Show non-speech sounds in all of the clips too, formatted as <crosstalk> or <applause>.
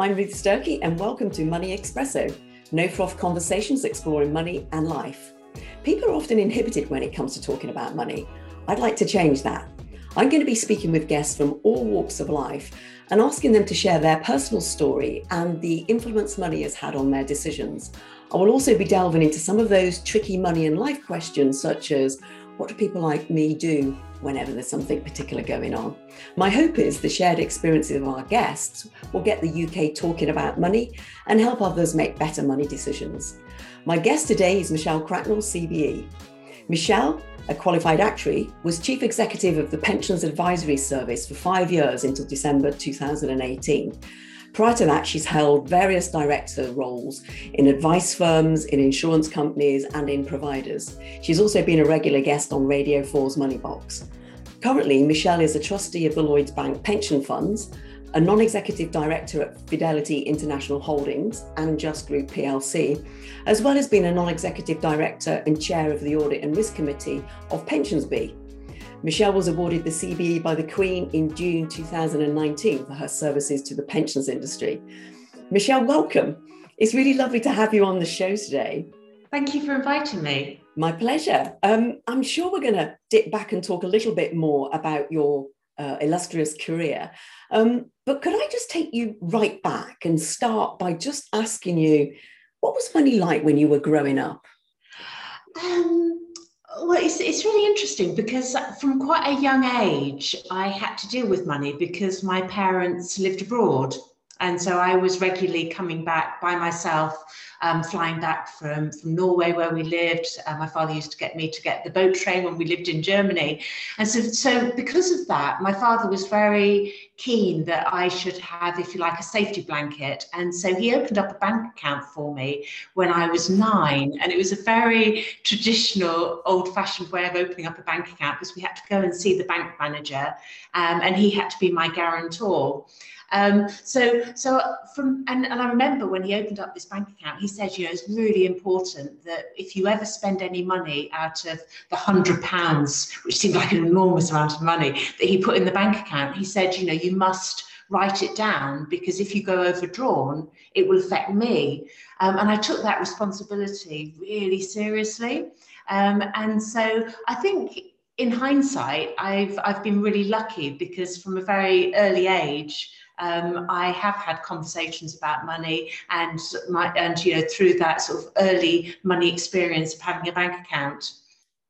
I'm Ruth Sturkey, and welcome to Money Espresso, no froth conversations exploring money and life. People are often inhibited when it comes to talking about money. I'd like to change that. I'm going to be speaking with guests from all walks of life and asking them to share their personal story and the influence money has had on their decisions. I will also be delving into some of those tricky money and life questions, such as what do people like me do whenever there's something particular going on? My hope is the shared experiences of our guests will get the UK talking about money and help others make better money decisions. My guest today is Michelle Cracknell, CBE. Michelle, a qualified actuary, was chief executive of the Pensions Advisory Service for five years until December 2018. Prior to that, she's held various director roles in advice firms, in insurance companies, and in providers. She's also been a regular guest on Radio 4's Money Box. Currently, Michelle is a trustee of the Lloyds Bank Pension Funds, a non executive director at Fidelity International Holdings and Just Group PLC, as well as being a non executive director and chair of the Audit and Risk Committee of PensionBee. Michelle was awarded the CBE by the Queen in June 2019 for her services to the pensions industry. Michelle, welcome. It's really lovely to have you on the show today. Thank you for inviting me. My pleasure. Um, I'm sure we're going to dip back and talk a little bit more about your uh, illustrious career. Um, but could I just take you right back and start by just asking you what was money like when you were growing up? Um, well, it's, it's really interesting because from quite a young age, I had to deal with money because my parents lived abroad. And so I was regularly coming back by myself um, flying back from, from Norway where we lived. Uh, my father used to get me to get the boat train when we lived in Germany. And so, so because of that, my father was very keen that I should have, if you like, a safety blanket. And so he opened up a bank account for me when I was nine. And it was a very traditional, old fashioned way of opening up a bank account because we had to go and see the bank manager um, and he had to be my guarantor. Um, so, so from and, and I remember when he opened up this bank account, he said, you know, it's really important that if you ever spend any money out of the hundred pounds, which seemed like an enormous amount of money that he put in the bank account, he said, you know, you must write it down because if you go overdrawn, it will affect me. Um, and I took that responsibility really seriously. Um, and so I think in hindsight, I've I've been really lucky because from a very early age, um, I have had conversations about money and my, and you know through that sort of early money experience of having a bank account.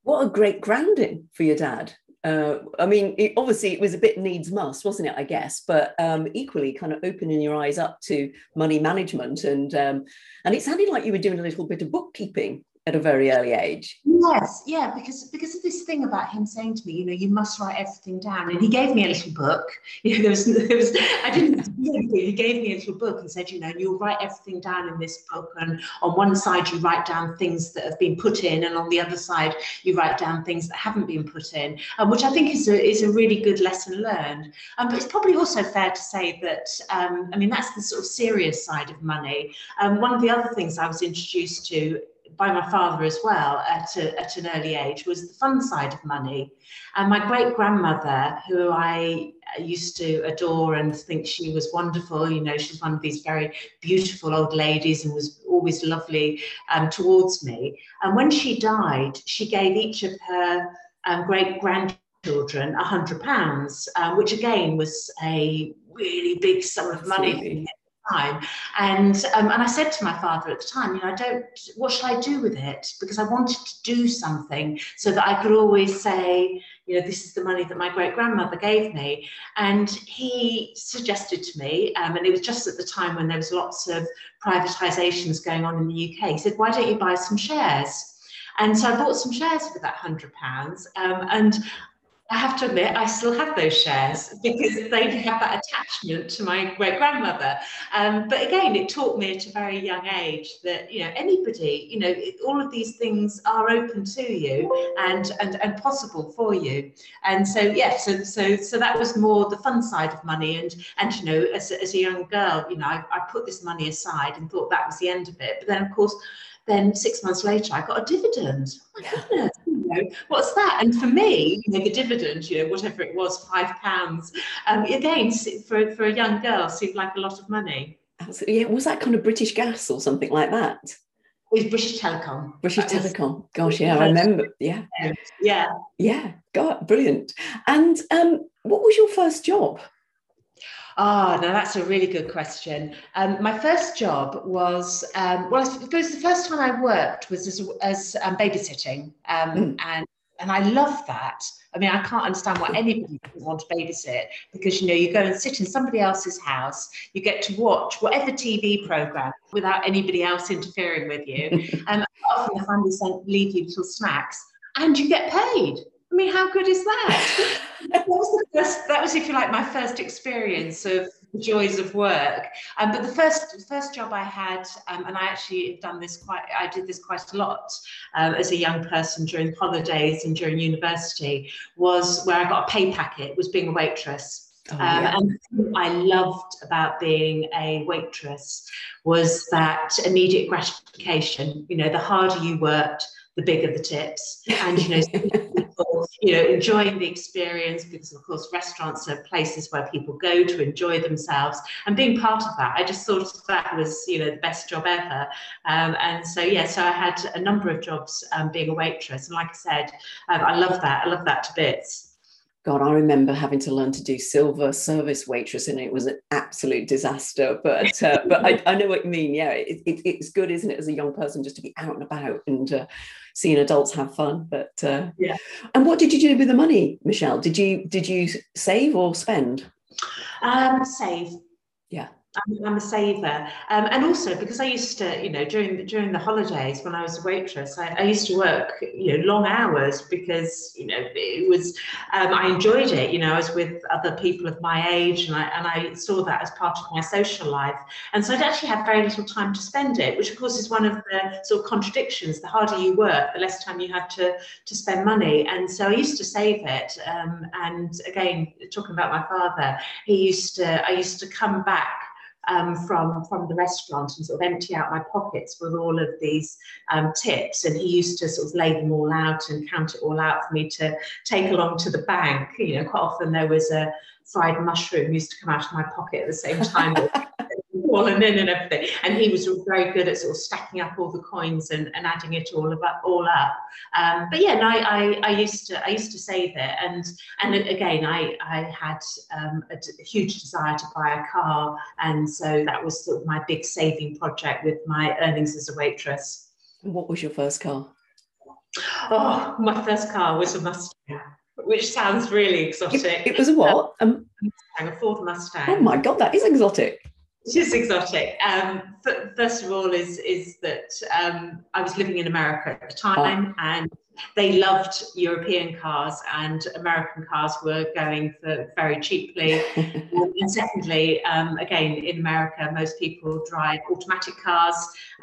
What a great grounding for your dad. Uh, I mean, it, obviously it was a bit needs must, wasn't it? I guess, but um, equally kind of opening your eyes up to money management and um, and it sounded like you were doing a little bit of bookkeeping at a very early age. Yes, yeah, because because of this thing about him saying to me, you know, you must write everything down. And he gave me a little book. You <laughs> know, there was, there was I didn't <laughs> He gave me a little book and said, you know, you'll write everything down in this book. And on one side you write down things that have been put in, and on the other side you write down things that haven't been put in, um, which I think is a is a really good lesson learned. Um, but it's probably also fair to say that um, I mean that's the sort of serious side of money. Um, one of the other things I was introduced to by my father as well at, a, at an early age was the fun side of money. And my great grandmother, who I used to adore and think she was wonderful, you know, she's one of these very beautiful old ladies and was always lovely um, towards me. And when she died, she gave each of her um, great grandchildren a hundred pounds, um, which again was a really big sum of money time. And um, and I said to my father at the time, you know, I don't. What should I do with it? Because I wanted to do something so that I could always say, you know, this is the money that my great grandmother gave me. And he suggested to me, um, and it was just at the time when there was lots of privatisations going on in the UK. He said, why don't you buy some shares? And so I bought some shares for that hundred pounds. Um, and I have to admit, I still have those shares because they have that attachment to my great grandmother. Um, but again, it taught me at a very young age that you know anybody, you know, all of these things are open to you and and and possible for you. And so yeah, so so so that was more the fun side of money. And and you know, as a, as a young girl, you know, I, I put this money aside and thought that was the end of it. But then of course then six months later, I got a dividend. Oh my goodness, know, what's that? And for me, you know, the dividend, you know, whatever it was, five pounds, um, again, for, for a young girl, seemed like a lot of money. Absolutely. Yeah. Was that kind of British Gas or something like that? It was British Telecom. British that Telecom. Was, Gosh, yeah, I remember. Yeah. Yeah. Yeah. God, brilliant. And um, what was your first job? Ah, oh, now that's a really good question. Um, my first job was, um, well, I suppose the first time I worked was as, as um, babysitting, mm. and and I love that. I mean, I can't understand why anybody would want to babysit because you know you go and sit in somebody else's house, you get to watch whatever TV program without anybody else interfering with you, <laughs> and often the family send leave you little snacks, and you get paid. Mean, how good is that? <laughs> that, was first, that was, if you like, my first experience of the joys of work. Um, but the first first job I had, um, and I actually have done this quite, I did this quite a lot um, as a young person during holidays and during university, was where I got a pay packet, was being a waitress. Oh, um, and I loved about being a waitress was that immediate gratification. You know, the harder you worked, the bigger the tips. And you know, <laughs> people, you know, enjoying the experience because of course restaurants are places where people go to enjoy themselves. And being part of that, I just thought that was, you know, the best job ever. Um, and so yeah, so I had a number of jobs um, being a waitress. And like I said, um, I love that. I love that to bits. God, I remember having to learn to do silver service waitress, and it was an absolute disaster. But uh, <laughs> but I, I, know what you mean. Yeah, it, it, it's good, isn't it, as a young person, just to be out and about and uh, seeing adults have fun. But uh, yeah. And what did you do with the money, Michelle? Did you did you save or spend? Um, save. Yeah. I'm, I'm a saver, um, and also because I used to, you know, during the, during the holidays when I was a waitress, I, I used to work, you know, long hours because you know it was, um, I enjoyed it. You know, I was with other people of my age, and I and I saw that as part of my social life, and so I'd actually have very little time to spend it, which of course is one of the sort of contradictions. The harder you work, the less time you have to to spend money, and so I used to save it. Um, and again, talking about my father, he used to, I used to come back um, from from the restaurant and sort of empty out my pockets with all of these um, tips. And he used to sort of lay them all out and count it all out for me to take along to the bank. You know, quite often there was a fried mushroom used to come out of my pocket at the same time. <laughs> fallen in and everything. And he was very good at sort of stacking up all the coins and, and adding it all up, all up. Um, but yeah, no, I, I, I, used to I used to save it, and and again, I I had um, a, huge desire to buy a car, and so that was sort of my big saving project with my earnings as a waitress. What was your first car? Oh, my first car was a Mustang which sounds really exotic. It, it was a what? Um, a Ford Mustang. Oh my god, that is exotic just exotic. Um, first of all, is is that um, I was living in America at the time, oh. and they loved European cars, and American cars were going for very cheaply. <laughs> and secondly, um, again in America, most people drive automatic cars,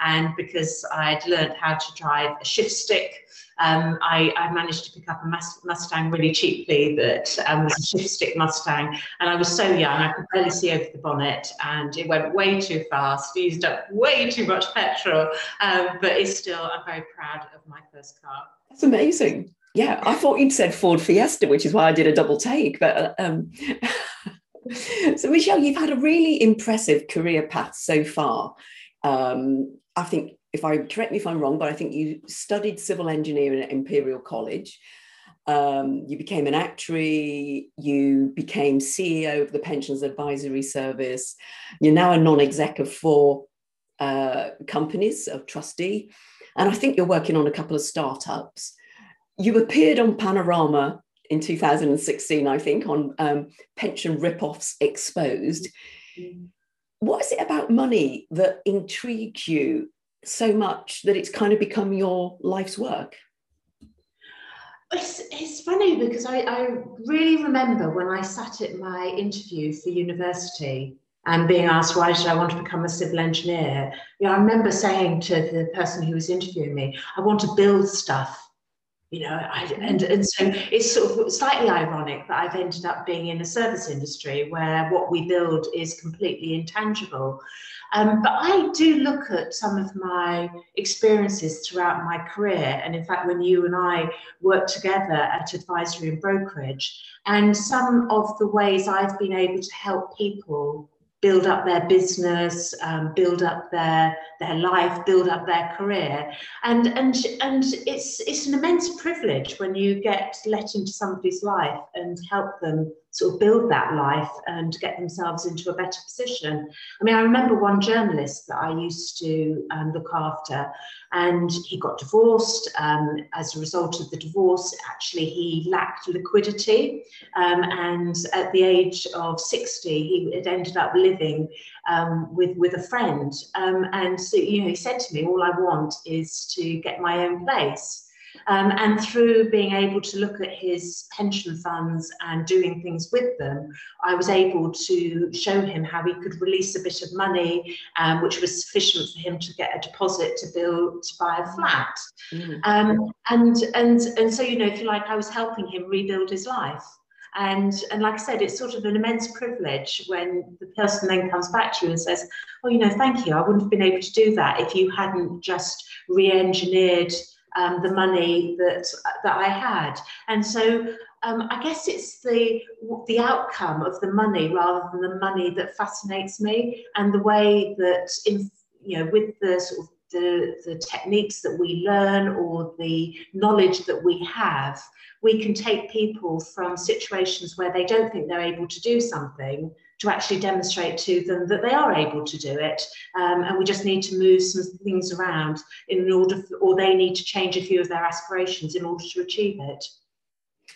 and because I'd learned how to drive a shift stick um, I, I, managed to pick up a Mustang really cheaply that um, was a shift stick Mustang. And I was so young, I could barely see over the bonnet and it went way too fast, used up way too much petrol. Um, but it's still, I'm very proud of my first car. That's amazing. Yeah, I thought you'd said Ford Fiesta, which is why I did a double take. But uh, um, <laughs> so, Michelle, you've had a really impressive career path so far. Um, I think if I correct me if I'm wrong, but I think you studied civil engineering at Imperial College. Um, you became an actuary, you became CEO of the Pensions Advisory Service. You're now a non exec of four uh, companies, of trustee. And I think you're working on a couple of startups. You appeared on Panorama in 2016, I think, on um, Pension Ripoffs Exposed. Mm. What is it about money that intrigues you so much that it's kind of become your life's work? It's, it's funny because I, I really remember when I sat at my interview for university and being asked why did I want to become a civil engineer. You know, I remember saying to the person who was interviewing me, I want to build stuff. You know, I, and, and so it's sort of slightly ironic that I've ended up being in a service industry where what we build is completely intangible. Um, but I do look at some of my experiences throughout my career, and in fact, when you and I worked together at advisory and brokerage, and some of the ways I've been able to help people build up their business, um, build up their their life, build up their career, and and and it's it's an immense privilege when you get let into somebody's life and help them sort of build that life and get themselves into a better position. I mean, I remember one journalist that I used to um, look after, and he got divorced. Um, as a result of the divorce, actually, he lacked liquidity, um, and at the age of 60, he had ended up living um, with with a friend. Um, and so, you know, he said to me, "All I want is to get my own place." Um, and through being able to look at his pension funds and doing things with them, I was able to show him how he could release a bit of money, um, which was sufficient for him to get a deposit to build to buy a flat. Mm. Um, and and and so you know, if you like, I was helping him rebuild his life. And, and like I said, it's sort of an immense privilege when the person then comes back to you and says, Oh, you know, thank you. I wouldn't have been able to do that if you hadn't just re engineered um, the money that that I had. And so um, I guess it's the the outcome of the money rather than the money that fascinates me, and the way that in you know with the sort of the, the techniques that we learn or the knowledge that we have, we can take people from situations where they don't think they're able to do something to actually demonstrate to them that they are able to do it. Um, and we just need to move some things around in order, for, or they need to change a few of their aspirations in order to achieve it.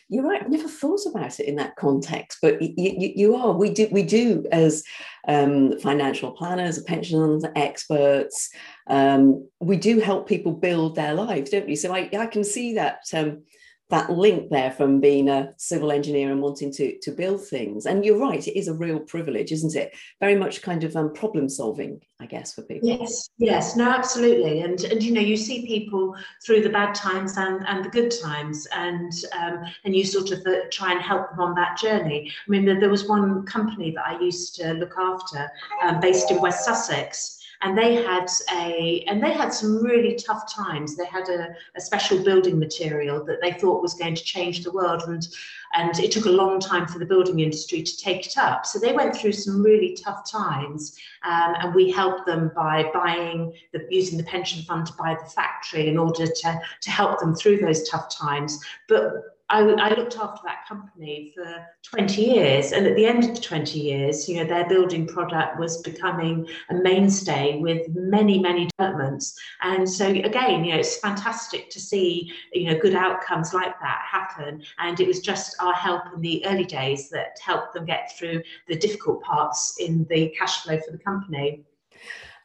You're right. I've never thought about it in that context, but you, you, you are. We do. We do as um, financial planners, pensions experts. Um, we do help people build their lives, don't we? So I, I can see that um, that link there from being a civil engineer and wanting to to build things. And you're right it is a real privilege isn't it? Very much kind of um, problem solving i guess for people. Yes yes no absolutely. And and you know you see people through the bad times and and the good times and um, and you sort of uh, try and help them on that journey. I mean there, there was one company that i used to look after um, based in west sussex and they had a and they had some really tough times. They had a, a special building material that they thought was going to change the world and and it took a long time for the building industry to take it up. So they went through some really tough times um, and we helped them by buying the using the pension fund to buy the factory in order to to help them through those tough times. But I, I, looked after that company for 20 years, and at the end of the 20 years, you know, their building product was becoming a mainstay with many, many developments. And so, again, you know, it's fantastic to see, you know, good outcomes like that happen. And it was just our help in the early days that helped them get through the difficult parts in the cash flow for the company.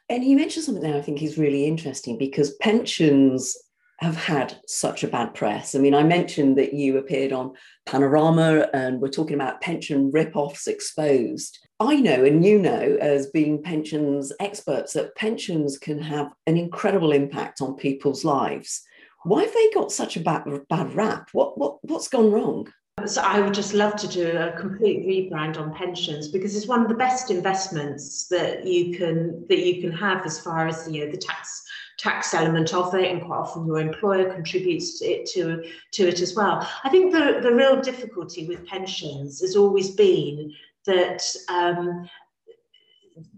And you mentioned something there I think is really interesting because pensions have had such a bad press. I mean, I mentioned that you appeared on Panorama and we're talking about pension rip-offs exposed. I know, and you know, as being pensions experts, that pensions can have an incredible impact on people's lives. Why have they got such a bad, bad rap? What, what, what's gone wrong? So I would just love to do a complete rebrand on pensions because it's one of the best investments that you can that you can have as far as you know the tax tax element of it, and quite often your employer contributes to it to, to it as well. I think the, the real difficulty with pensions has always been that um,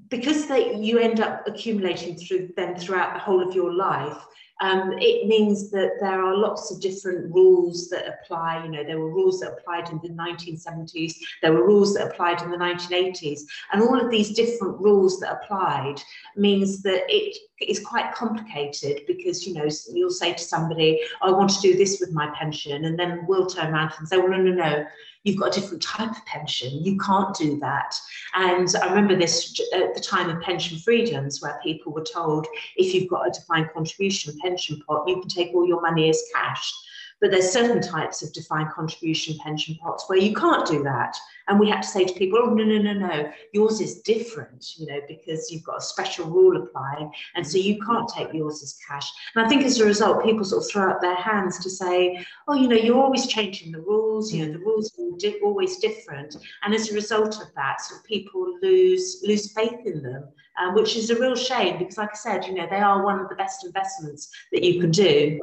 because they, you end up accumulating through them throughout the whole of your life, um, it means that there are lots of different rules that apply. You know, there were rules that applied in the 1970s, there were rules that applied in the 1980s, and all of these different rules that applied means that it is quite complicated because, you know, you'll say to somebody, I want to do this with my pension, and then we'll turn around and say, well, no, no, no, you've got a different type of pension. You can't do that. And I remember this at the time of pension freedoms, where people were told if you've got a defined contribution pension pot, you can take all your money as cash. But there's certain types of defined contribution pension pots where you can't do that. And we had to say to people, oh, no, no, no, no, yours is different, you know, because you've got a special rule applying. And so you can't take yours as cash. And I think as a result, people sort of throw up their hands to say, oh, you know, you're always changing the rules, you know, the rules are always different. And as a result of that, sort of people lose, lose faith in them. Um, which is a real shame because, like I said, you know, they are one of the best investments that you can do.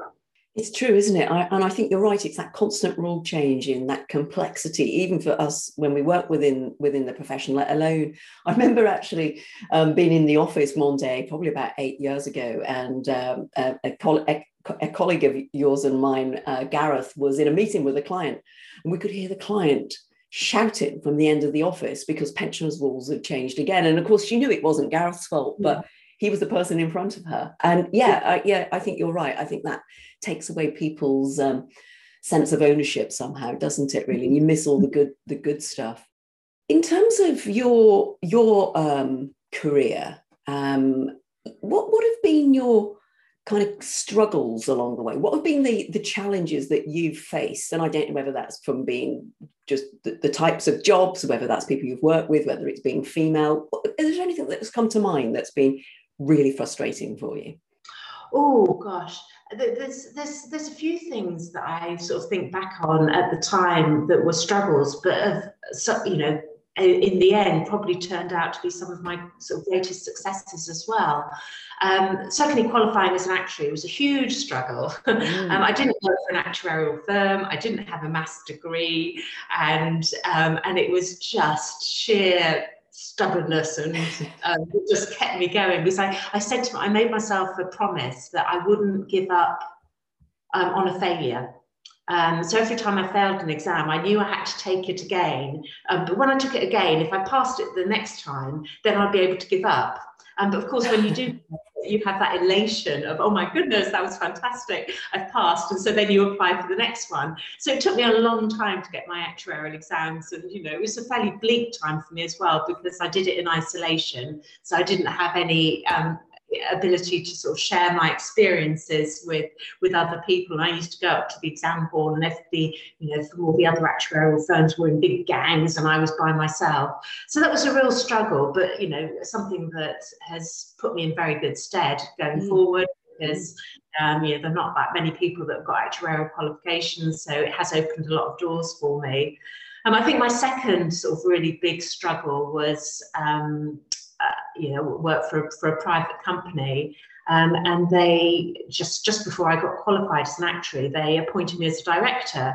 It's true, isn't it? I, and I think you're right. It's that constant rule change in that complexity, even for us when we work within within the profession. Let alone, I remember actually um, being in the office one day, probably about eight years ago, and um, a, a, a, a, colleague of yours and mine, uh, Gareth, was in a meeting with a client, and we could hear the client shouting from the end of the office because pensioners' rules had changed again. And of course, she knew it wasn't Gareth's fault, but he was the person in front of her. And yeah, I, yeah, I think you're right. I think that takes away people's um, sense of ownership somehow, doesn't it? Really, you miss all the good the good stuff. In terms of your your um, career, um, what would have been your kind of struggles along the way? What have been the the challenges that you've faced? And I don't know whether that's from being just the, the, types of jobs, whether that's people you've worked with, whether it's being female. Is there anything that's come to mind that's been really frustrating for you? Oh gosh, there's there's there's a few things that I sort of think back on at the time that were struggles, but so, you know in the end probably turned out to be some of my sort of greatest successes as well. Um, certainly qualifying as an actuary was a huge struggle. <laughs> Mm. um, I didn't work for an actuarial firm. I didn't have a maths degree, and um, and it was just sheer stubbornness and um, it just kept me going because I, I said to I made myself a promise that I wouldn't give up um, on a failure. Um, so every time I failed an exam, I knew I had to take it again. Um, but when I took it again, if I passed it the next time, then I'd be able to give up. Um, but of course, when you do, <laughs> you have that elation of, oh my goodness, that was fantastic, I've passed. And so then you apply for the next one. So it took me a long time to get my actuarial exams. And, you know, it was a fairly bleak time for me as well because I did it in isolation. So I didn't have any um, ability to sort of share my experiences with with other people. And I used to go up to the exam hall, and if the you know from all the other actuarial firms were in big gangs, and I was by myself. So that was a real struggle, but you know something that has put me in very good stead going mm. forward because um, you know, there are not that many people that have got actuarial qualifications, so it has opened a lot of doors for me. Um, I think my second sort of really big struggle was um, you know, work for, for a private company. Um, and they just just before I got qualified as an actuary, they appointed me as a director.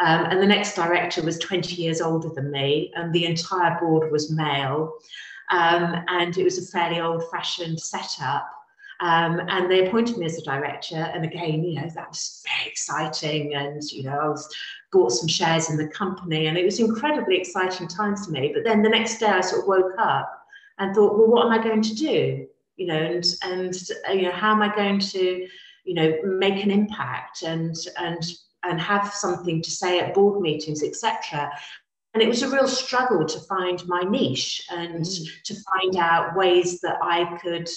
Um, and the next director was 20 years older than me, and the entire board was male. Um, and it was a fairly old-fashioned setup. Um, and they appointed me as a director. And again, you know, that was very exciting. And, you know, I was bought some shares in the company and it was incredibly exciting times for me. But then the next day I sort of woke up and thought, well, what am I going to do? You know, and and you know, how am I going to, you know, make an impact and and and have something to say at board meetings, etc. And it was a real struggle to find my niche and mm. to find out ways that I could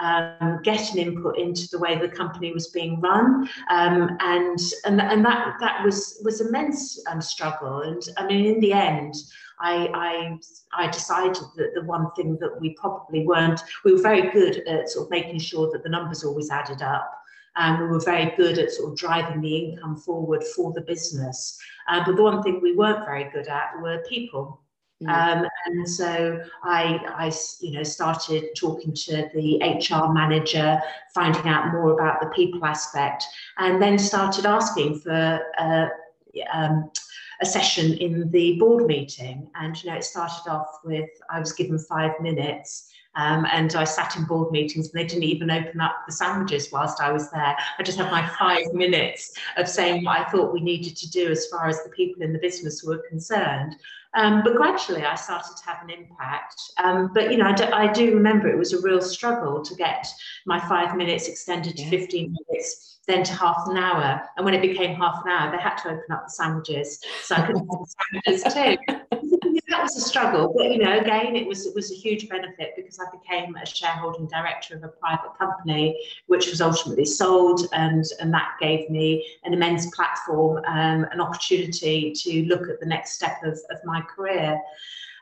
um, get an input into the way the company was being run, um, and and and that that was was immense um, struggle. And I mean, in the end, I, I, I decided that the one thing that we probably weren't, we were very good at sort of making sure that the numbers always added up. And we were very good at sort of driving the income forward for the business. Uh, but the one thing we weren't very good at were people. Mm. Um, and so I, I, you know, started talking to the HR manager, finding out more about the people aspect, and then started asking for uh, um, a session in the board meeting. And, you know, it started off with I was given five minutes. Um, and I sat in board meetings and they didn't even open up the sandwiches whilst I was there. I just had my five minutes of saying what I thought we needed to do as far as the people in the business were concerned. Um, but gradually I started to have an impact. Um, but, you know, I do, I do, remember it was a real struggle to get my five minutes extended to 15 minutes then to half an hour. And when it became half an hour, they had to open up the sandwiches so I could have the sandwiches too. <laughs> that was a struggle, but you know, again, it was it was a huge benefit because I became a shareholding director of a private company, which was ultimately sold, and and that gave me an immense platform, um, an opportunity to look at the next step of, of my career.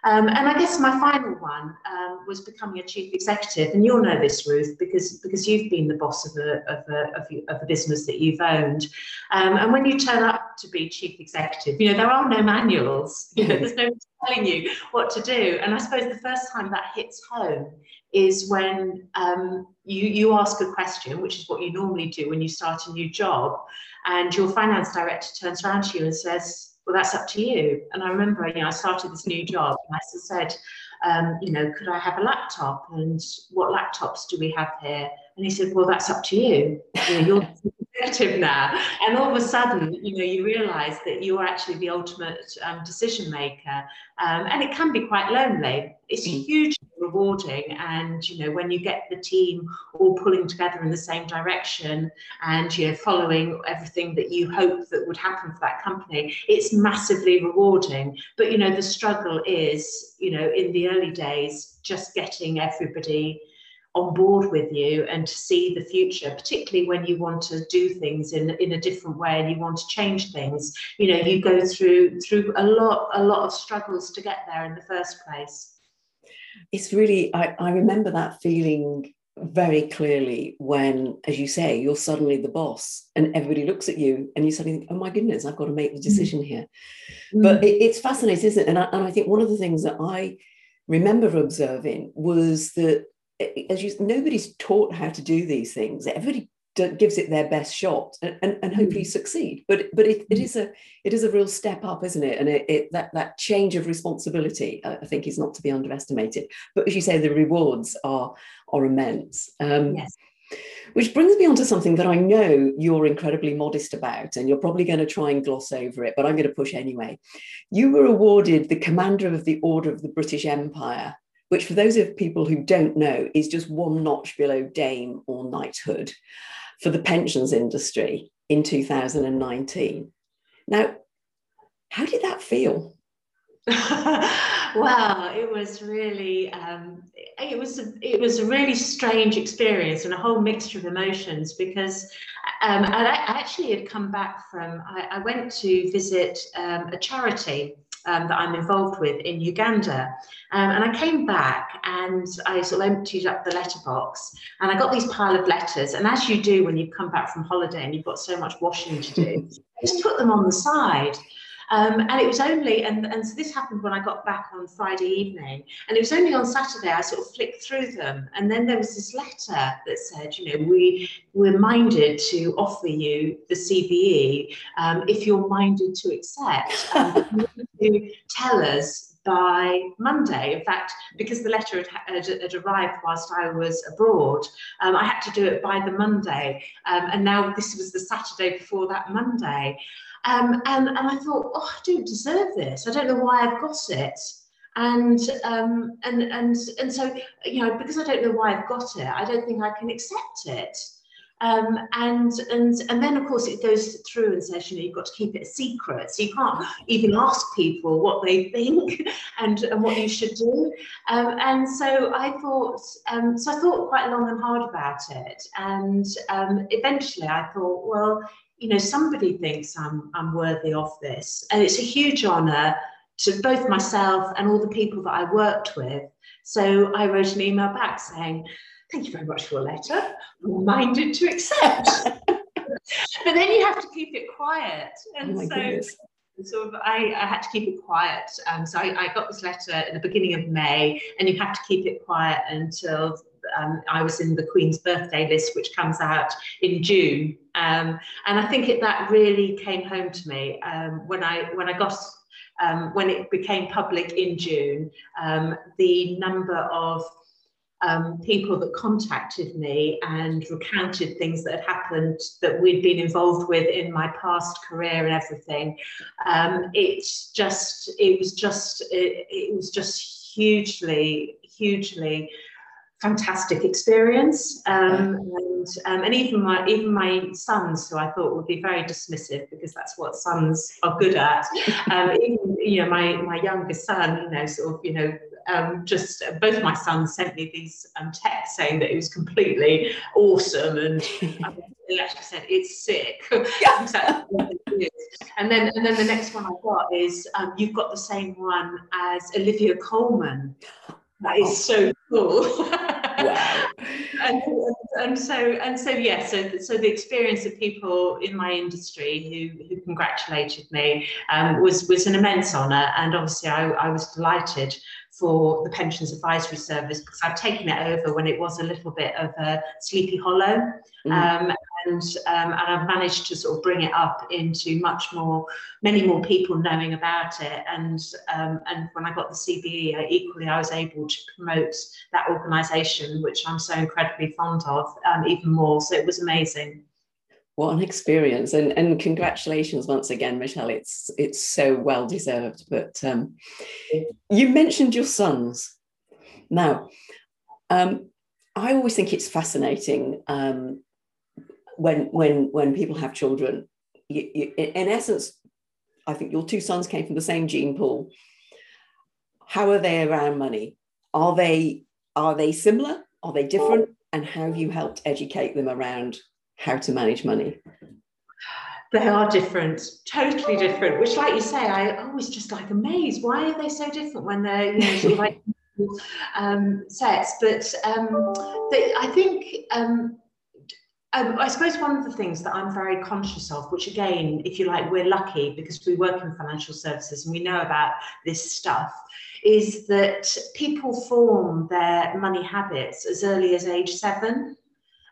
Um, and I guess my final one um, was becoming a chief executive, and you'll know this, Ruth, because because you've been the boss of a of a of, a, of a business that you've owned. Um, and when you turn up to be chief executive, you know there are no manuals. <laughs> There's no telling you what to do. And I suppose the first time that hits home is when um, you, you ask a question, which is what you normally do when you start a new job, and your finance director turns around to you and says, well, that's up to you. And I remember, you know, I started this new job and I said, um, you know, could I have a laptop? And what laptops do we have here? And he said, well, that's up to you. you know, you're executive now. And all of a sudden, you know, you realize that you are actually the ultimate um, decision maker. Um, and it can be quite lonely. It's mm. hugely rewarding. And, you know, when you get the team all pulling together in the same direction and, you know, following everything that you hope that would happen for that company, it's massively rewarding. But, you know, the struggle is, you know, in the early days, just getting everybody on board with you and to see the future, particularly when you want to do things in, in a different way and you want to change things. You know, you go through through a lot a lot of struggles to get there in the first place. It's really I, I remember that feeling very clearly when, as you say, you're suddenly the boss and everybody looks at you and you suddenly think, oh my goodness, I've got to make the mm. decision mm. here. Mm. But it, it's fascinating, isn't it? And I, and I think one of the things that I remember observing was that as you nobody's taught how to do these things everybody gives it their best shot and, and, and hopefully mm. succeed but but it, it is a it is a real step up isn't it and it, it, that that change of responsibility i think is not to be underestimated but as you say the rewards are are immense um, yes. Which brings me on to something that I know you're incredibly modest about, and you're probably going to try and gloss over it, but I'm going to push anyway. You were awarded the Commander of the Order of the British Empire which for those of people who don't know is just one notch below dame or knighthood for the pensions industry in 2019. Now, how did that feel? <laughs> well, it was really um, it was a, it was a really strange experience and a whole mixture of emotions because um, I, I, actually had come back from I, I went to visit um, a charity um, that I'm involved with in Uganda. Um, and I came back and I sort of emptied up the letterbox and I got these pile of letters. And as you do when you come back from holiday and you've got so much washing to do, <laughs> I just put them on the side. Um, and it was only, and, and so this happened when I got back on Friday evening, and it was only on Saturday I sort of flicked through them. And then there was this letter that said, you know, we, we're minded to offer you the CBE um, if you're minded to accept. Um, tell us by Monday. In fact, because the letter had, had, had arrived whilst I was abroad, um, I had to do it by the Monday. Um, and now this was the Saturday before that Monday. Um, and, and I thought, oh, I don't deserve this. I don't know why I've got it. And um, and and and so you know because I don't know why I've got it, I don't think I can accept it. Um, and and and then of course it goes through and says you know you've got to keep it a secret so you can't even ask people what they <laughs> think and, and what you should do um, and so I thought um, so I thought quite long and hard about it and um, eventually I thought well you know, somebody thinks I'm, I'm worthy of this. And it's a huge honour to both myself and all the people that I worked with. So I wrote an email back saying, Thank you very much for your letter. I'm minded to accept. <laughs> but then you have to keep it quiet. And oh so goodness. sort of I, I, had to keep it quiet. Um, so I, I got this letter at the beginning of May, and you have to keep it quiet until um, I was in the Queen's birthday list, which comes out in June. Um, and I think it, that really came home to me um, when I when I got um, when it became public in June. Um, the number of um, people that contacted me and recounted things that had happened that we'd been involved with in my past career and everything. Um, it's just, it was just, it, it was just hugely, hugely fantastic experience. Um, and, um, and even my even my sons, who I thought would be very dismissive because that's what sons are good at. <laughs> Um, even you know my my youngest son, you know, sort of you know. Um, just uh, both my sons sent me these um, texts saying that it was completely awesome, and <laughs> um, they actually said it's sick. <laughs> Yeah. and then and then the next one I got is um, you've got the same one as Olivia Colman. That is so cool. Wow. <laughs> and, and so and so yeah, so so the experience of people in my industry who who congratulated me um, was was an immense honour, and obviously I, I was delighted for the pensions advisory service because I've taken it over when it was a little bit of a sleepy hollow. Mm. Um, and, um, and I've managed to sort of bring it up into much more, many more people knowing about it. And um, and when I got the CBE, I, equally I was able to promote that organisation, which I'm so incredibly fond of, um, even more. So it was amazing. What an experience, and and congratulations once again, Michelle. It's it's so well deserved. But um, you mentioned your sons. Now, um, I always think it's fascinating um, when when when people have children. You, you, in essence, I think your two sons came from the same gene pool. How are they around money? Are they are they similar? Are they different? And how have you helped educate them around how to manage money? They are different, totally different. Which, like you say, I always just like amazed. Why are they so different when they're you know sort of like <laughs> um, sets? But um, they, I think um, um, I suppose one of the things that I'm very conscious of, which again, if you like, we're lucky because we work in financial services and we know about this stuff, is that people form their money habits as early as age seven.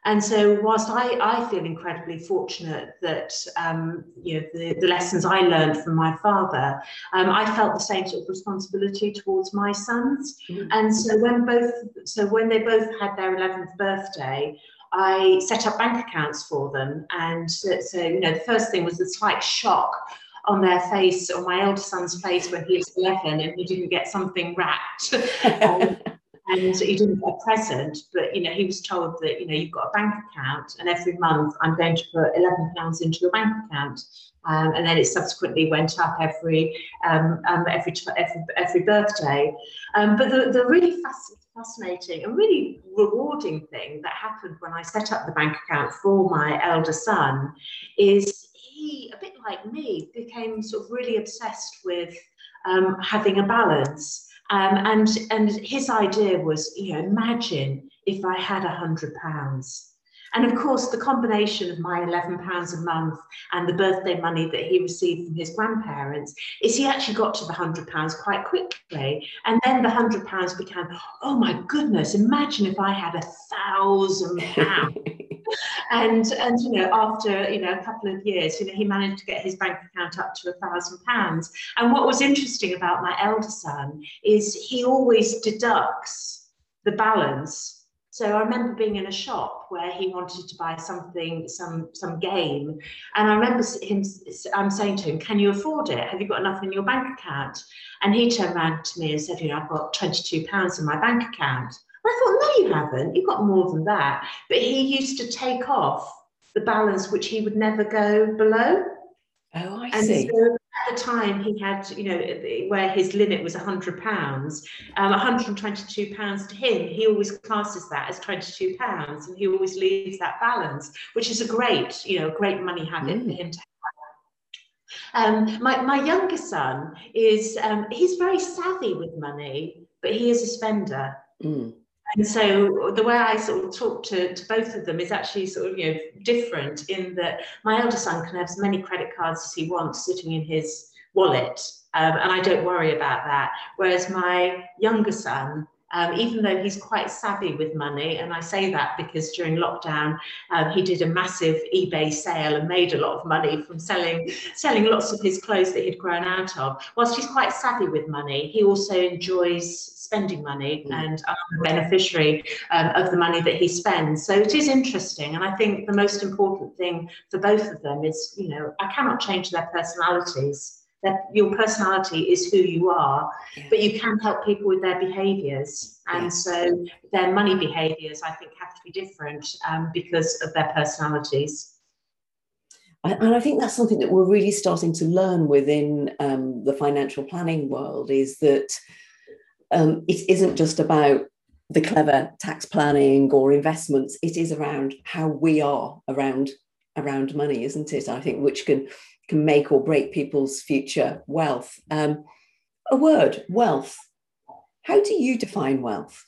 And so, whilst I, I feel incredibly fortunate that um, you know the, the lessons I learned from my father, um, I felt the same sort of responsibility towards my sons. Mm-hmm. And so when both, so when they both had their 11th birthday, I set up bank accounts for them. And so, you know, the first thing was the slight shock on their face, on my elder son's face when he was 11 and he didn't get something wrapped. <laughs> um, and he didn't get a present, but you know, he was told that you know you've got a bank account, and every month I'm going to put eleven pounds into your bank account, um, and then it subsequently went up every um, um, every, every every birthday. Um, but the, the really fascinating and really rewarding thing that happened when I set up the bank account for my elder son is he, a bit like me, became sort of really obsessed with um, having a balance. Um, and and his idea was, you know, imagine if I had a hundred pounds. And of course, the combination of my £11 a month and the birthday money that he received from his grandparents is he actually got to the £100 quite quickly. And then the £100 became, oh my goodness, imagine if I had a thousand pounds. <laughs> and and you know after you know a couple of years you know he managed to get his bank account up to a thousand pounds and what was interesting about my elder son is he always deducts the balance so I remember being in a shop where he wanted to buy something, some some game, and I remember him. I'm saying to him, "Can you afford it? Have you got enough in your bank account?" And he turned around to me and said, "You know, I've got 22 pounds in my bank account." I thought, "No, you haven't. You've got more than that." But he used to take off the balance which he would never go below. Oh, I and see. So the time, he had, you know, where his limit was £100, um, £122 to him, he always classes that as £22 and he always leaves that balance, which is a great, you know, great money habit mm. for him to have. Um, my, my younger son is, um, he's very savvy with money, but he is a spender. Mm. And so the way I sort of talk to, to both of them is actually sort of you know different in that my elder son can have as many credit cards as he wants sitting in his wallet, um, and I don't worry about that. Whereas my younger son, um, even though he's quite savvy with money, and I say that because during lockdown um, he did a massive eBay sale and made a lot of money from selling selling lots of his clothes that he'd grown out of. Whilst he's quite savvy with money, he also enjoys spending money mm. and I'm a beneficiary um, of the money that he spends. So it is interesting. And I think the most important thing for both of them is, you know, I cannot change their personalities. That your personality is who you are, yeah. but you can help people with their behaviors. And yeah. so their money behaviors, I think, have to be different um, because of their personalities. And I think that's something that we're really starting to learn within um, the financial planning world is that um, it isn't just about the clever tax planning or investments. It is around how we are around around money, isn't it? I think which can can make or break people's future wealth. Um, a word, wealth. How do you define wealth?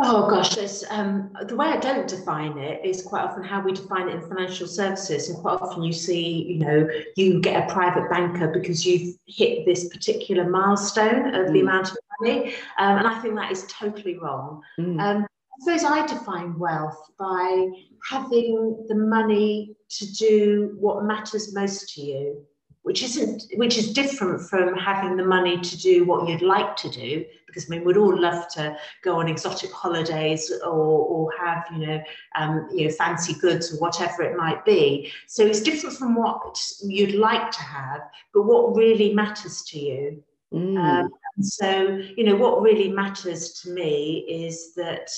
Oh gosh, um, the way I don't define it is quite often how we define it in financial services, and quite often you see, you know, you get a private banker because you've hit this particular milestone of mm. the amount of money. Um, and I think that is totally wrong. Mm. Um, suppose I define wealth by having the money to do what matters most to you which isn't which is different from having the money to do what you'd like to do because I mean we'd all love to go on exotic holidays or, or have you know um, you know fancy goods or whatever it might be so it's different from what you'd like to have but what really matters to you mm. um, so you know what really matters to me is that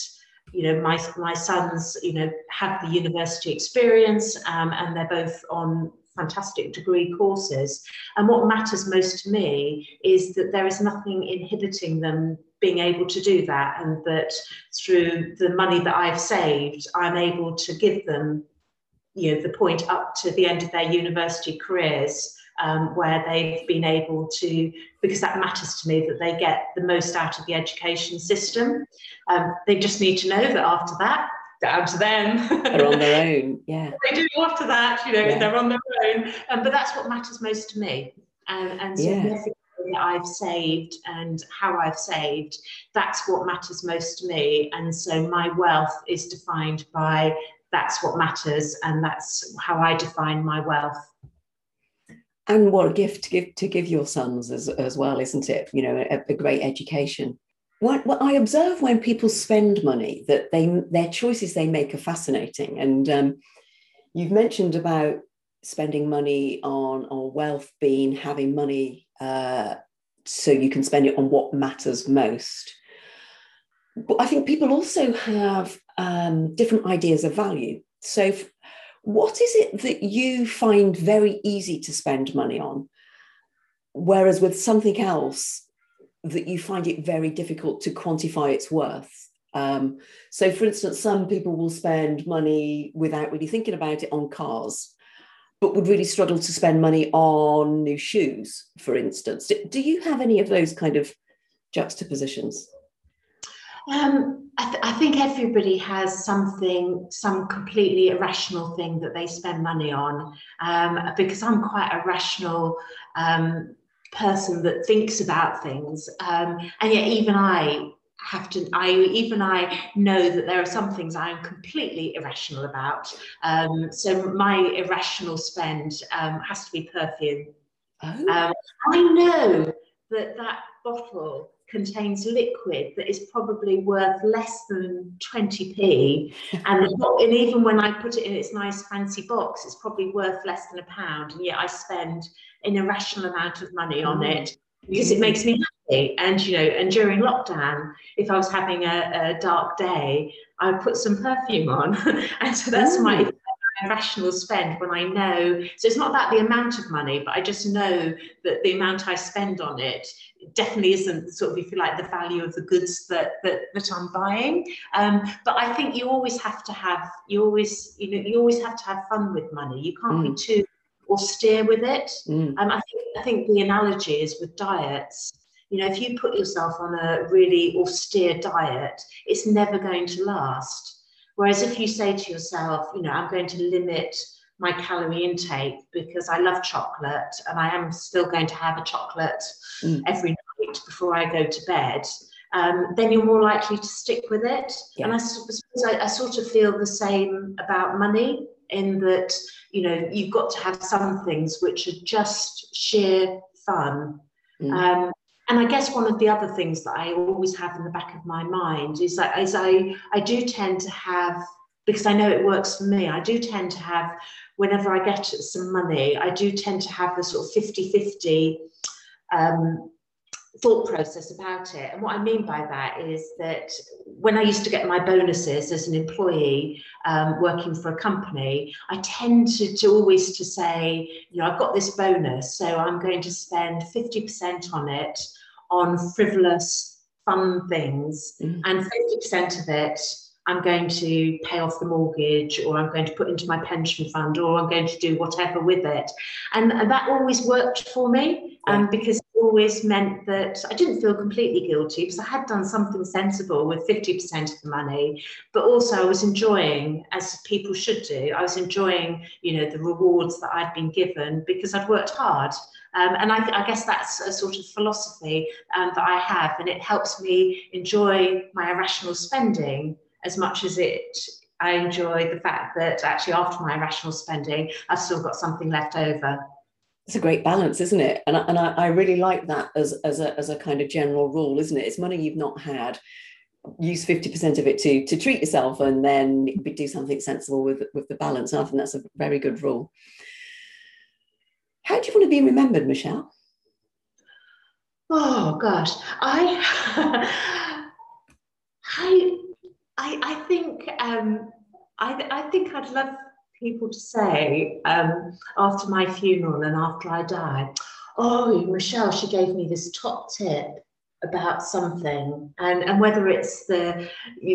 you know my my sons you know have the university experience um, and they're both on fantastic degree courses. And what matters most to me is that there is nothing inhibiting them being able to do that, and that through the money that I've saved, I'm able to give them, you know, the point up to the end of their university careers. Um, where they've been able to, because that matters to me, that they get the most out of the education system. Um, they just need to know that after that, down to them. They're on their own, yeah. <laughs> they do after that, you know, yeah. they're on their own. Um, but that's what matters most to me. And, and so yeah. everything that I've saved and how I've saved, that's what matters most to me. And so my wealth is defined by that's what matters, and that's how I define my wealth. And what a gift to give to give your sons as, as well, isn't it? You know, a, a great education what, what, I observe when people spend money that they their choices they make are fascinating. And um, you've mentioned about spending money on on wealth being having money uh, so you can spend it on what matters most. But I think people also have um, different ideas of value. So, what is it that you find very easy to spend money on? Whereas with something else, that you find it very difficult to quantify its worth. Um, so, for instance, some people will spend money without really thinking about it on cars, but would really struggle to spend money on new shoes, for instance. Do, do you have any of those kind of juxtapositions? Um, I, th- I, think everybody has something, some completely irrational thing that they spend money on. Um, because I'm quite a rational um, person that thinks about things. Um, and yet, even I have to i even i know that there are some things i'm completely irrational about um, so my irrational spend um, has to be perfume oh. um, i know that that bottle contains liquid that is probably worth less than 20p <laughs> and, and even when i put it in its nice fancy box it's probably worth less than a pound and yet i spend an irrational amount of money on mm. it because it makes me happy. And you know, and during lockdown, if I was having a, a dark day, I would put some perfume on, <laughs> and so that's mm. my rational spend when I know. So it's not about the amount of money, but I just know that the amount I spend on it definitely isn't sort of, if you like, the value of the goods that that, that I'm buying. Um, but I think you always have to have, you always, you know, you always have to have fun with money. You can't mm. be too austere with it. Mm. Um, I think I think the analogy is with diets. You know, if you put yourself on a really austere diet, it's never going to last. Whereas if you say to yourself, you know, I'm going to limit my calorie intake because I love chocolate and I am still going to have a chocolate mm. every night before I go to bed, um, then you're more likely to stick with it. Yeah. And I, I, I sort of feel the same about money in that you know you've got to have some things which are just sheer fun mm. um, and I guess one of the other things that I always have in the back of my mind is that as I I do tend to have because I know it works for me I do tend to have whenever I get some money I do tend to have a sort of 50 50 um, thought process about it. And what I mean by that is that when I used to get my bonuses as an employee um, working for a company, I tend to, to always to say, you know, I've got this bonus, so I'm going to spend 50% on it on frivolous, fun things, mm. and 50% of it I'm going to pay off the mortgage or I'm going to put into my pension fund or I'm going to do whatever with it. And, that always worked for me um, because it always meant that I didn't feel completely guilty because I had done something sensible with 50% of the money, but also I was enjoying, as people should do, I was enjoying, you know, the rewards that I'd been given because I'd worked hard. Um, and I, I, guess that's a sort of philosophy um, that I have, and it helps me enjoy my irrational spending as much as it. I enjoy the fact that actually after my irrational spending, I've still got something left over. It's a great balance, isn't it? And, I, and I, I really like that as, as, a, as a kind of general rule, isn't it? It's money you've not had use 50% of it to to treat yourself and then do something sensible with with the balance and i think that's a very good rule how do you want to be remembered michelle oh gosh i <laughs> i i, I think um I, I think i'd love people to say um, after my funeral and after i die oh michelle she gave me this top tip about something and, and whether it's the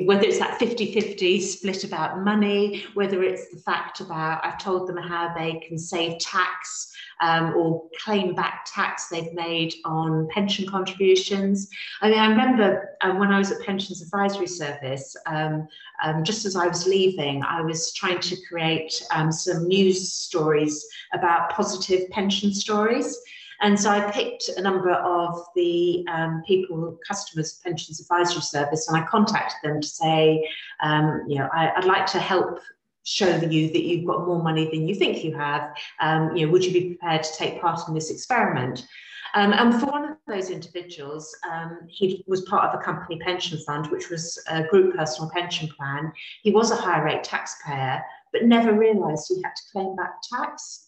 whether it's that 50-50 split about money whether it's the fact about i've told them how they can save tax um, or claim back tax they've made on pension contributions. I mean i remember um, when i was at pensions advisory service um, um just as i was leaving i was trying to create um, some news stories about positive pension stories and so I picked a number of the um, people, customers, pensions advisory service, and I contacted them to say, um, you know, I, would like to help show you that you've got more money than you think you have. Um, you know, would you be prepared to take part in this experiment? Um, and for one of those individuals, um, he was part of a company pension fund, which was a group personal pension plan. He was a high rate taxpayer, but never realised he had to claim back tax.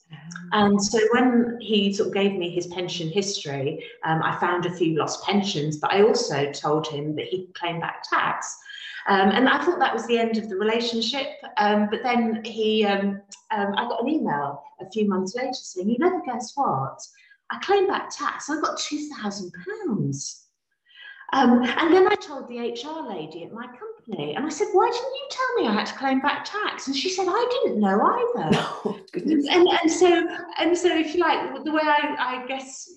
And so when he sort of gave me his pension history, um, I found a few lost pensions, but I also told him that he could claim back tax. Um, and I thought that was the end of the relationship. Um, but then he, um, um, I got an email a few months later saying, "You never guess what? I claimed back tax. I got two thousand pounds." Um, and then I told the HR lady at my company, and I said, "Why didn't you tell me I had to claim back tax?" And she said, "I didn't know either." <laughs> Oh, and, and so, and so, if you like, the way I, I guess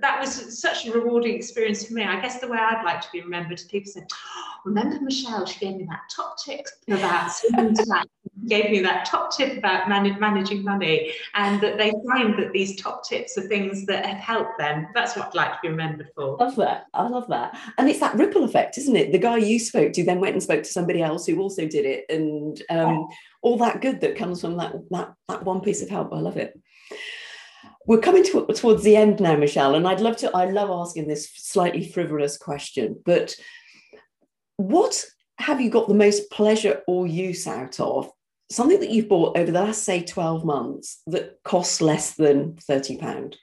that was such a rewarding experience for me. I guess the way I'd like to be remembered is people say, oh, "Remember Michelle? She gave me that top tip about <laughs> gave me that top tip about man- managing money, and that they find that these top tips are things that have helped them. That's what I'd like to be remembered for. Love that. I love that. And it's that ripple effect, isn't it? The guy you spoke to then went and spoke to somebody else who also did it, and um, yeah. all that good that comes from that that that one piece of help. I love it we're coming to, towards the end now, Michelle, and I'd love to. I love asking this slightly frivolous question, but what have you got the most pleasure or use out of? Something that you've bought over the last, say, 12 months that costs less than £30?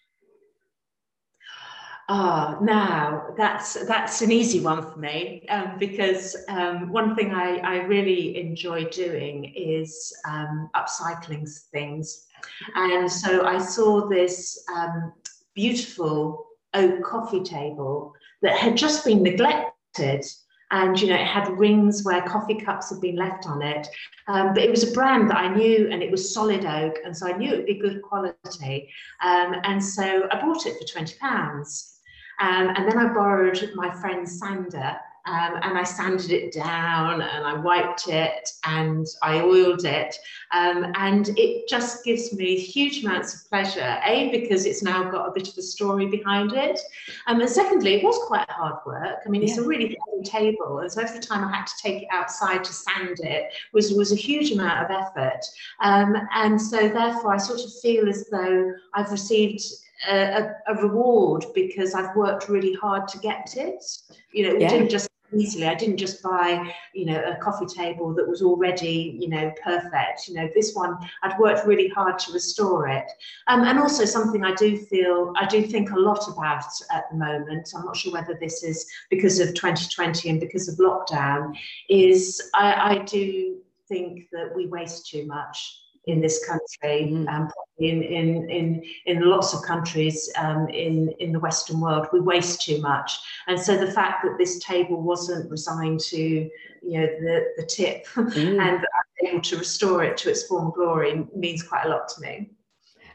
Ah, now that's that's an easy one for me um, because um, one thing I, I really enjoy doing is um, upcycling things, and so I saw this um, beautiful oak coffee table that had just been neglected and you know it had rings where coffee cups had been left on it. Um, but it was a brand that i knew and it was solid oak and so i knew it would be good quality. Um, and so i bought it for 20 pounds. Um, and then I borrowed my friend sander um, and I sanded it down and I wiped it and I oiled it. Um, and it just gives me huge amounts of pleasure, A, because it's now got a bit of a story behind it. Um, and secondly, it was quite hard work. I mean, it's a really heavy table. And so every time I had to take it outside to sand it was, was a huge amount of effort. Um, and so therefore, I sort of feel as though I've received a, a, reward because I've worked really hard to get it. You know, it yeah. didn't just easily. I didn't just buy, you know, a coffee table that was already, you know, perfect. You know, this one I'd worked really hard to restore it. Um, and also something I do feel, I do think a lot about at the moment. I'm not sure whether this is because of 2020 and because of lockdown. Is I, I do think that we waste too much in this country, mm. um, in, in, in, in lots of countries um, in, in the Western world, we waste too much. And so the fact that this table wasn't resigned to, you know, the, the tip <laughs> mm. and able to restore it to its former glory means quite a lot to me.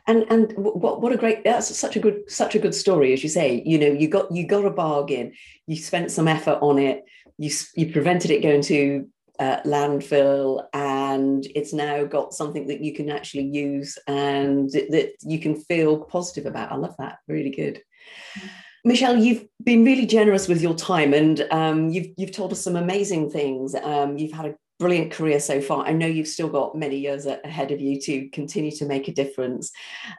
And and what what a great that's such a good such a good story as you say you know you got you got a bargain you spent some effort on it you you prevented it going to uh, landfill and it's now got something that you can actually use and that you can feel positive about. I love that. Really good. Michelle, you've been really generous with your time and um, you've, you've told us some amazing things. Um, you've had a brilliant career so far. I know you've still got many years ahead of you to continue to make a difference.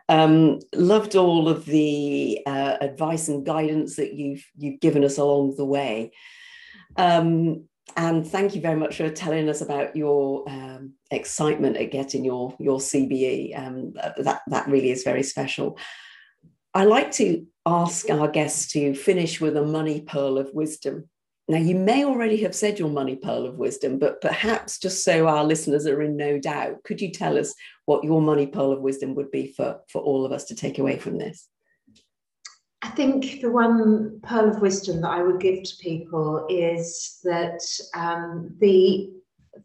Um, loved all of the uh, advice and guidance that you've you've given us along the way. Um, and thank you very much for telling us about your um, excitement at getting your your CBE. Um, that that really is very special. I like to ask our guests to finish with a money pearl of wisdom. Now, you may already have said your money pearl of wisdom, but perhaps just so our listeners are in no doubt, could you tell us what your money pearl of wisdom would be for, for all of us to take away from this? I think the one pearl of wisdom that I would give to people is that um, the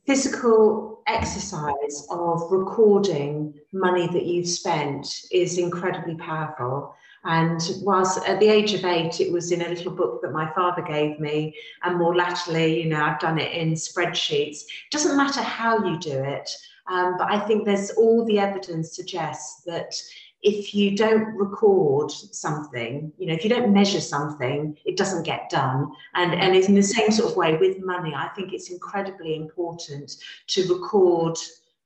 physical exercise of recording money that you've spent is incredibly powerful. And whilst at the age of eight, it was in a little book that my father gave me, and more latterly, you know, I've done it in spreadsheets. It doesn't matter how you do it, um, but I think there's all the evidence suggests that if you don't record something, you know, if you don't measure something, it doesn't get done. And, and in the same sort of way with money, I think it's incredibly important to record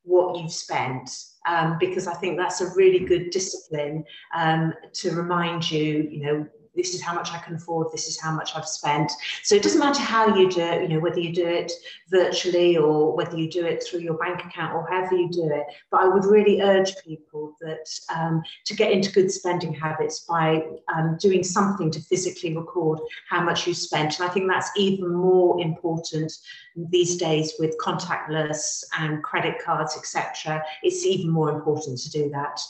what you've spent um, because I think that's a really good discipline um, to remind you, you know, this is how much I can afford, this is how much I've spent. So it doesn't matter how you do it, you know, whether you do it virtually or whether you do it through your bank account or however you do it. But I would really urge people that um, to get into good spending habits by um, doing something to physically record how much you spent. And I think that's even more important these days with contactless and credit cards, etc. It's even more important to do that.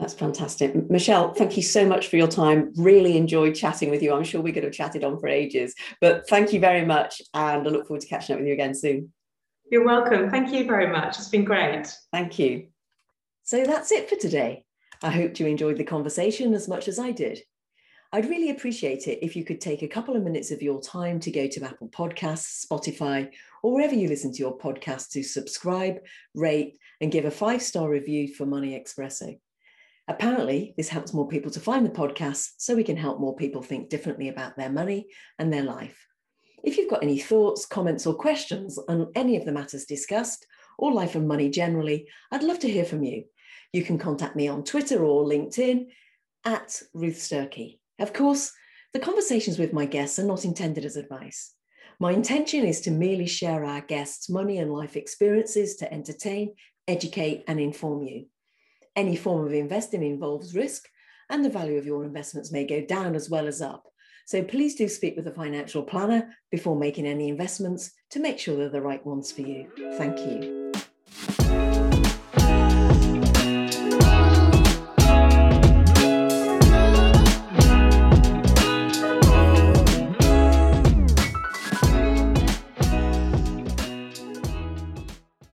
That's fantastic. Michelle, thank you so much for your time. Really enjoyed chatting with you. I'm sure we could have chatted on for ages, but thank you very much. And I look forward to catching up with you again soon. You're welcome. Thank you very much. It's been great. Thank you. So that's it for today. I hope you enjoyed the conversation as much as I did. I'd really appreciate it if you could take a couple of minutes of your time to go to Apple Podcasts, Spotify, or wherever you listen to your podcast to subscribe, rate, and give a five star review for Money Espresso. Apparently, this helps more people to find the podcast so we can help more people think differently about their money and their life. If you've got any thoughts, comments, or questions on any of the matters discussed, or life and money generally, I'd love to hear from you. You can contact me on Twitter or LinkedIn at Ruth Sturkey. Of course, the conversations with my guests are not intended as advice. My intention is to merely share our guests' money and life experiences to entertain, educate, and inform you. Any form of investing involves risk, and the value of your investments may go down as well as up. So please do speak with a financial planner before making any investments to make sure they're the right ones for you. Thank you.